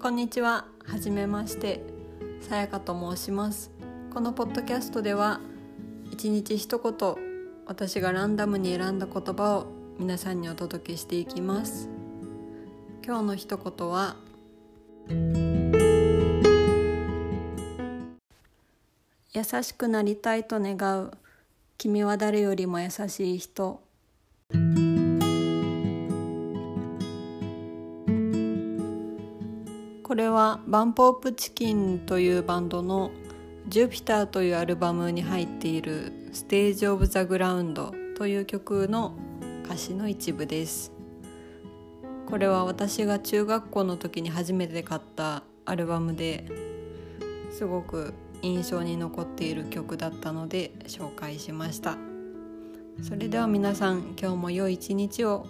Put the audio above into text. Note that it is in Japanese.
こんにちは。はじめまして。さやかと申します。このポッドキャストでは一日一言私がランダムに選んだ言葉を皆さんにお届けしていきます。今日の一言は優しくなりたいと願う。君は誰よりも優しい人。これはバンポープチキンというバンドの「ジュピター」というアルバムに入っている「ステージ・オブ・ザ・グラウンド」という曲の歌詞の一部です。これは私が中学校の時に初めて買ったアルバムですごく印象に残っている曲だったので紹介しました。それでは皆さん今日も良い一日を。